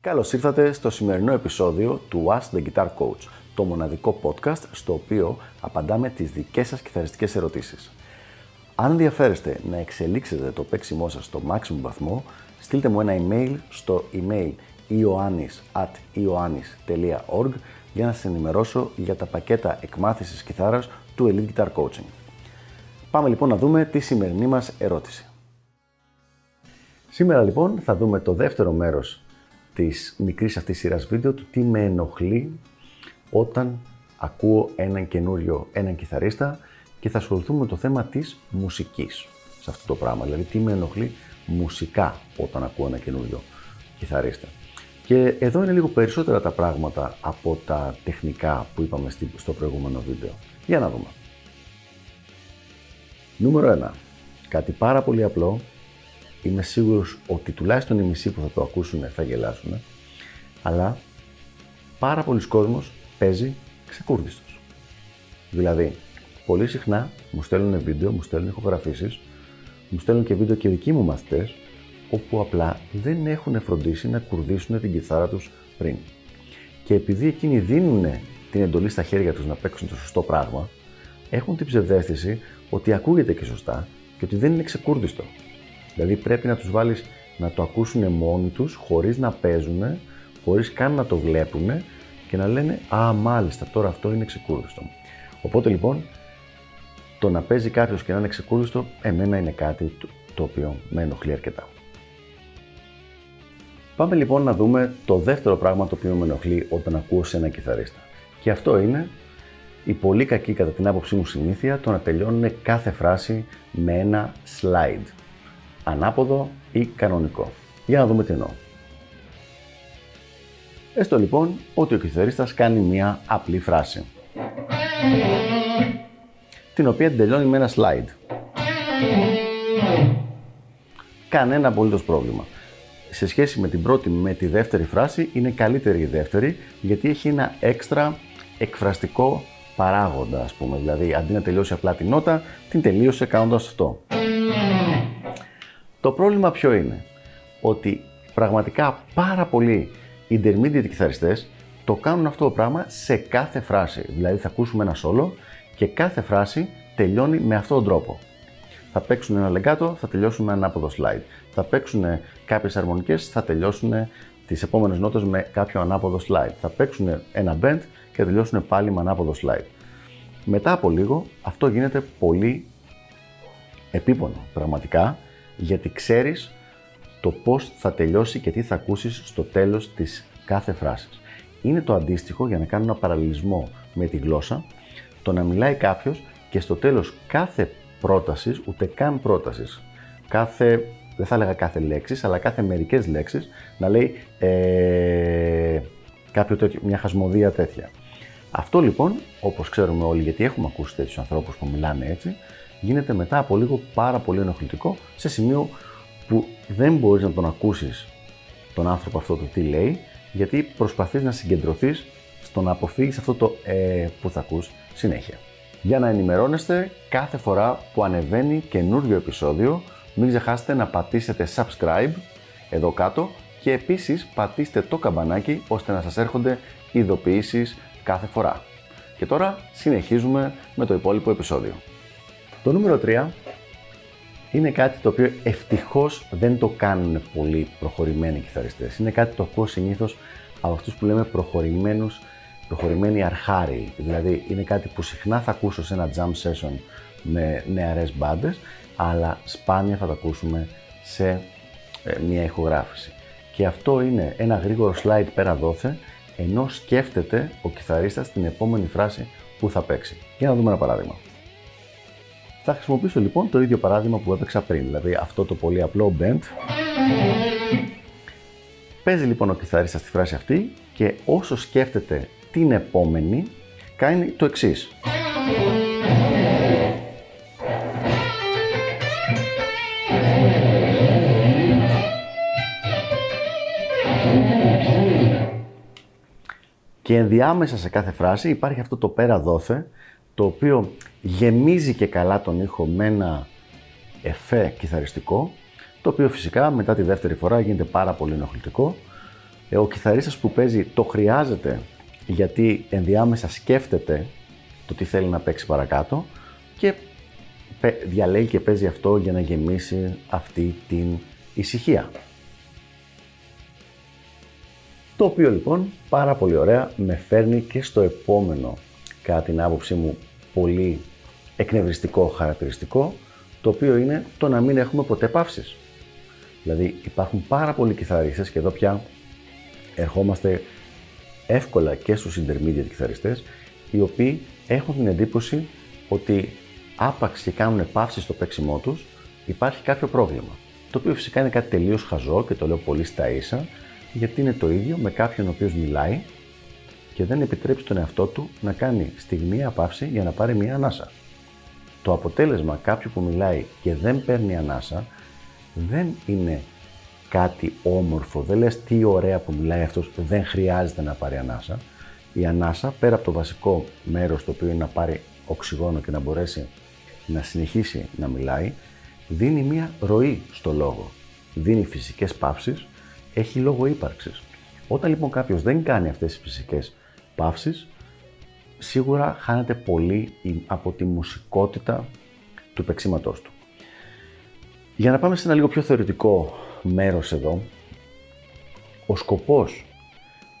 Καλώς ήρθατε στο σημερινό επεισόδιο του Ask the Guitar Coach, το μοναδικό podcast στο οποίο απαντάμε τις δικές σας κιθαριστικές ερωτήσεις. Αν ενδιαφέρεστε να εξελίξετε το παίξιμό σας στο maximum βαθμό, στείλτε μου ένα email στο email ioannis.ioannis.org για να σας ενημερώσω για τα πακέτα εκμάθησης κιθάρας του Elite Guitar Coaching. Πάμε λοιπόν να δούμε τη σημερινή μας ερώτηση. Σήμερα λοιπόν θα δούμε το δεύτερο μέρος της μικρής αυτής σειράς βίντεο του τι με ενοχλεί όταν ακούω έναν καινούριο, έναν κιθαρίστα και θα ασχοληθούμε με το θέμα της μουσικής σε αυτό το πράγμα. Δηλαδή τι με ενοχλεί μουσικά όταν ακούω ένα καινούριο κιθαρίστα. Και εδώ είναι λίγο περισσότερα τα πράγματα από τα τεχνικά που είπαμε στο προηγούμενο βίντεο. Για να δούμε. Νούμερο 1. Κάτι πάρα πολύ απλό. Είμαι σίγουρος ότι τουλάχιστον οι μισοί που θα το ακούσουν θα γελάσουν. Αλλά πάρα πολλοί κόσμος παίζει ξεκούρδιστος. Δηλαδή, πολύ συχνά μου στέλνουν βίντεο, μου στέλνουν ηχογραφήσεις, μου στέλνουν και βίντεο και δικοί μου μαθητές όπου απλά δεν έχουν φροντίσει να κουρδίσουν την κιθάρα τους πριν. Και επειδή εκείνοι δίνουν την εντολή στα χέρια τους να παίξουν το σωστό πράγμα, έχουν την ψευδέστηση ότι ακούγεται και σωστά και ότι δεν είναι ξεκούρδιστο. Δηλαδή πρέπει να τους βάλεις να το ακούσουν μόνοι τους, χωρίς να παίζουν, χωρίς καν να το βλέπουν και να λένε «Α, μάλιστα, τώρα αυτό είναι ξεκούρδιστο». Οπότε λοιπόν, το να παίζει κάποιος και να είναι ξεκούρδιστο, εμένα είναι κάτι το οποίο με ενοχλεί αρκετά. Πάμε λοιπόν να δούμε το δεύτερο πράγμα το οποίο με ενοχλεί όταν ακούω σε ένα κιθαρίστα. Και αυτό είναι η πολύ κακή κατά την άποψή μου συνήθεια το να τελειώνουν κάθε φράση με ένα slide. Ανάποδο ή κανονικό. Για να δούμε τι εννοώ. Έστω λοιπόν ότι ο κιθαρίστας κάνει μία απλή φράση. Την οποία την τελειώνει με ένα slide. Κανένα απολύτως πρόβλημα σε σχέση με την πρώτη με τη δεύτερη φράση είναι καλύτερη η δεύτερη γιατί έχει ένα έξτρα εκφραστικό παράγοντα ας πούμε. Δηλαδή αντί να τελειώσει απλά την νότα, την τελείωσε κάνοντας αυτό. Το πρόβλημα ποιο είναι, ότι πραγματικά πάρα πολλοί intermediate κιθαριστές το κάνουν αυτό το πράγμα σε κάθε φράση. Δηλαδή θα ακούσουμε ένα σόλο και κάθε φράση τελειώνει με αυτόν τον τρόπο. Θα παίξουν ένα λεγκάτο, θα τελειώσουν με ένα ανάποδο slide. Θα παίξουν κάποιες αρμονικές, θα τελειώσουν τις επόμενες νότες με κάποιο ανάποδο slide. Θα παίξουν ένα bend και θα τελειώσουν πάλι με ανάποδο slide. Μετά από λίγο αυτό γίνεται πολύ επίπονο πραγματικά γιατί ξέρεις το πώς θα τελειώσει και τι θα ακούσεις στο τέλος της κάθε φράσης. Είναι το αντίστοιχο για να κάνω ένα παραλληλισμό με τη γλώσσα, το να μιλάει κάποιος και στο τέλος κάθε πρότασης, ούτε καν πρότασης, κάθε, δεν θα έλεγα κάθε λέξη, αλλά κάθε μερικές λέξεις, να λέει ε, κάποιο τέτοιο, μια χασμοδία τέτοια. Αυτό λοιπόν, όπως ξέρουμε όλοι, γιατί έχουμε ακούσει τέτοιους ανθρώπους που μιλάνε έτσι, γίνεται μετά από λίγο πάρα πολύ ενοχλητικό σε σημείο που δεν μπορείς να τον ακούσεις τον άνθρωπο αυτό το τι λέει, γιατί προσπαθείς να συγκεντρωθείς στο να αποφύγεις αυτό το ε, που θα ακούς συνέχεια. Για να ενημερώνεστε κάθε φορά που ανεβαίνει καινούριο επεισόδιο, μην ξεχάσετε να πατήσετε subscribe εδώ κάτω και επίσης πατήστε το καμπανάκι ώστε να σας έρχονται ειδοποιήσεις κάθε φορά. Και τώρα συνεχίζουμε με το υπόλοιπο επεισόδιο. Το νούμερο 3 είναι κάτι το οποίο ευτυχώς δεν το κάνουν πολύ προχωρημένοι κιθαριστές. Είναι κάτι το ακούω συνήθως από αυτούς που λέμε προχωρημένους, προχωρημένοι αρχάριοι. Δηλαδή είναι κάτι που συχνά θα ακούσω σε ένα jam session με νεαρές μπάντες, αλλά σπάνια θα το ακούσουμε σε ε, μια ηχογράφηση. Και αυτό είναι ένα γρήγορο slide πέρα δόθε, ενώ σκέφτεται ο κιθαρίστας την επόμενη φράση που θα παίξει. Για να δούμε ένα παράδειγμα. Θα χρησιμοποιήσω λοιπόν το ίδιο παράδειγμα που έπαιξα πριν, δηλαδή αυτό το πολύ απλό bend. Παίζει λοιπόν ο κιθαρίστας τη φράση αυτή και όσο σκέφτεται την επόμενη, κάνει το εξής. Και Και ενδιάμεσα σε κάθε φράση υπάρχει αυτό το πέρα δόθε, το οποίο γεμίζει και καλά τον ήχο με ένα εφέ κιθαριστικό, το οποίο φυσικά μετά τη δεύτερη φορά γίνεται πάρα πολύ ενοχλητικό. Ε, ο κιθαρίστας που παίζει το χρειάζεται γιατί ενδιάμεσα σκέφτεται το τι θέλει να παίξει παρακάτω και διαλέγει και παίζει αυτό για να γεμίσει αυτή την ησυχία. Το οποίο λοιπόν πάρα πολύ ωραία με φέρνει και στο επόμενο κατά την άποψή μου πολύ εκνευριστικό χαρακτηριστικό το οποίο είναι το να μην έχουμε ποτέ παύσεις. Δηλαδή υπάρχουν πάρα πολλοί κιθαρίστες και εδώ πια ερχόμαστε εύκολα και στους intermediate κιθαριστές οι οποίοι έχουν την εντύπωση ότι άπαξ και κάνουν παύση στο παίξιμό τους υπάρχει κάποιο πρόβλημα. Το οποίο φυσικά είναι κάτι τελείως χαζό και το λέω πολύ στα ίσα γιατί είναι το ίδιο με κάποιον ο οποίος μιλάει και δεν επιτρέπει τον εαυτό του να κάνει στιγμία παύση για να πάρει μία ανάσα. Το αποτέλεσμα κάποιου που μιλάει και δεν παίρνει ανάσα δεν είναι κάτι όμορφο. Δεν λες τι ωραία που μιλάει αυτός, δεν χρειάζεται να πάρει ανάσα. Η ανάσα, πέρα από το βασικό μέρος το οποίο είναι να πάρει οξυγόνο και να μπορέσει να συνεχίσει να μιλάει, δίνει μία ροή στο λόγο. Δίνει φυσικές παύσεις, έχει λόγο ύπαρξης. Όταν λοιπόν κάποιος δεν κάνει αυτές τις φυσικές παύσεις, σίγουρα χάνεται πολύ από τη μουσικότητα του παίξήματός του. Για να πάμε σε ένα λίγο πιο θεωρητικό μέρος εδώ, ο σκοπός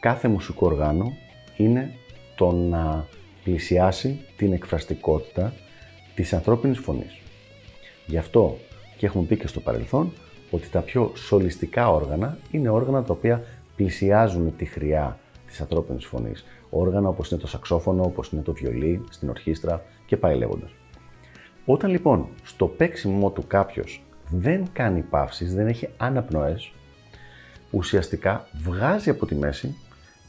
κάθε μουσικού οργάνου είναι το να πλησιάσει την εκφραστικότητα της ανθρώπινης φωνής. Γι' αυτό και έχουμε πει και στο παρελθόν ότι τα πιο σολιστικά όργανα είναι όργανα τα οποία πλησιάζουν τη χρειά της ανθρώπινης φωνής. Όργανα όπως είναι το σαξόφωνο, όπως είναι το βιολί, στην ορχήστρα και πάει λέγοντας. Όταν λοιπόν στο παίξιμο του κάποιος δεν κάνει παύσεις, δεν έχει αναπνοές, ουσιαστικά βγάζει από τη μέση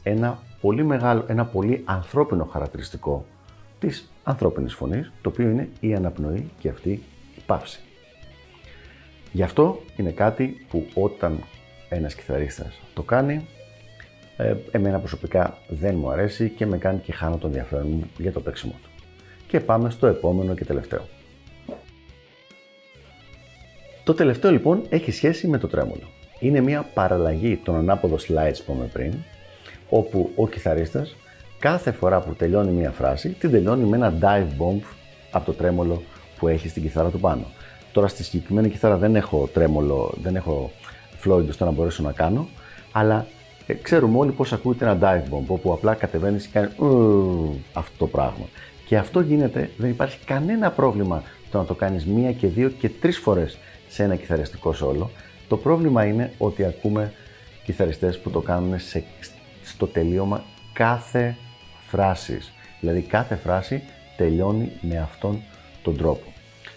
ένα πολύ μεγάλο, ένα πολύ ανθρώπινο χαρακτηριστικό της ανθρώπινης φωνής, το οποίο είναι η αναπνοή και αυτή η παύση. Γι' αυτό είναι κάτι που όταν ένας κιθαρίστας το κάνει, ε, εμένα προσωπικά δεν μου αρέσει και με κάνει και χάνω τον ενδιαφέρον μου για το παίξιμο του. Και πάμε στο επόμενο και τελευταίο. Το τελευταίο λοιπόν έχει σχέση με το τρέμολο. Είναι μια παραλλαγή των ανάποδο slides που είπαμε πριν, όπου ο κιθαρίστας κάθε φορά που τελειώνει μια φράση, την τελειώνει με ένα dive bomb από το τρέμολο που έχει στην κιθάρα του πάνω. Τώρα στη συγκεκριμένη κιθάρα δεν έχω τρέμολο, δεν έχω Floyd ώστε να μπορέσω να κάνω, αλλά ε, ξέρουμε όλοι πώς ακούγεται ένα dive bomb, όπου απλά κατεβαίνεις και κάνει αυτό το πράγμα. Και αυτό γίνεται, δεν υπάρχει κανένα πρόβλημα το να το κάνεις μία και δύο και τρεις φορές σε ένα κιθαριστικό σόλο. Το πρόβλημα είναι ότι ακούμε κιθαριστές που το κάνουν σε, στο τελείωμα κάθε φράσης. Δηλαδή κάθε φράση τελειώνει με αυτόν τον τρόπο.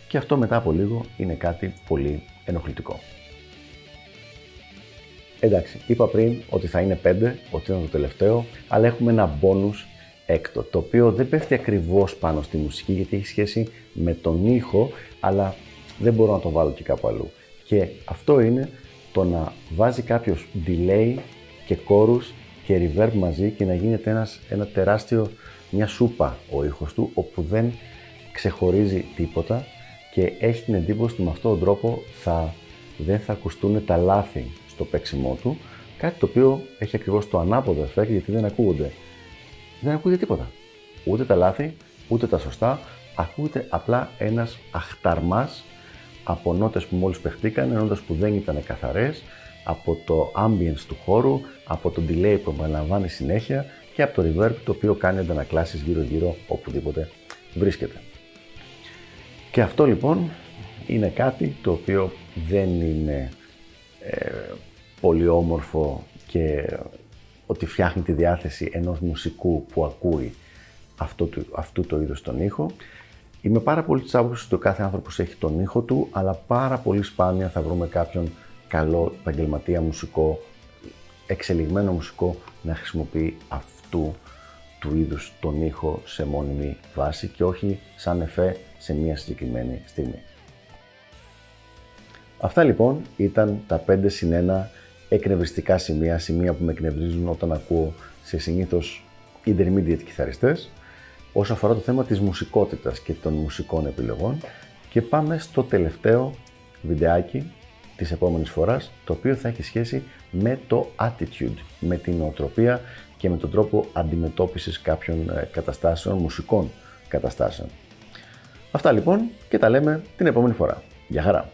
Και αυτό μετά από λίγο είναι κάτι πολύ ενοχλητικό. Εντάξει, είπα πριν ότι θα είναι 5, ότι είναι το τελευταίο, αλλά έχουμε ένα bonus έκτο, το οποίο δεν πέφτει ακριβώς πάνω στη μουσική γιατί έχει σχέση με τον ήχο, αλλά δεν μπορώ να το βάλω και κάπου αλλού. Και αυτό είναι το να βάζει κάποιος delay και chorus και reverb μαζί και να γίνεται ένας, ένα τεράστιο, μια σούπα ο ήχος του, όπου δεν ξεχωρίζει τίποτα και έχει την εντύπωση ότι με αυτόν τον τρόπο θα, δεν θα ακουστούν τα λάθη στο παίξιμό του, κάτι το οποίο έχει ακριβώς το ανάποδο effect γιατί δεν ακούγονται. Δεν ακούγεται τίποτα. Ούτε τα λάθη, ούτε τα σωστά, ακούγεται απλά ένας αχταρμάς από νότες που μόλις παιχτήκαν, νότες που δεν ήταν καθαρές, από το ambience του χώρου, από το delay που επαναλαμβάνει συνέχεια και από το reverb το οποίο κάνει αντανακλάσεις γύρω-γύρω οπουδήποτε βρίσκεται. Και αυτό λοιπόν είναι κάτι το οποίο δεν είναι ε, πολύ όμορφο και ότι φτιάχνει τη διάθεση ενός μουσικού που ακούει αυτό, αυτού το είδος τον ήχο. Είμαι πάρα πολύ της άποψης ότι ο κάθε άνθρωπος έχει τον ήχο του, αλλά πάρα πολύ σπάνια θα βρούμε κάποιον καλό επαγγελματία μουσικό, εξελιγμένο μουσικό να χρησιμοποιεί αυτού του είδους τον ήχο σε μόνιμη βάση και όχι σαν εφέ σε μια συγκεκριμένη στιγμή. Αυτά λοιπόν ήταν τα 5 συν 1 εκνευριστικά σημεία, σημεία που με εκνευρίζουν όταν ακούω σε συνήθως intermediate κιθαριστές όσο αφορά το θέμα της μουσικότητας και των μουσικών επιλογών και πάμε στο τελευταίο βιντεάκι της επόμενης φοράς το οποίο θα έχει σχέση με το attitude, με την νοοτροπία και με τον τρόπο αντιμετώπισης κάποιων ε, καταστάσεων, μουσικών καταστάσεων. Αυτά λοιπόν και τα λέμε την επόμενη φορά. Γεια χαρά!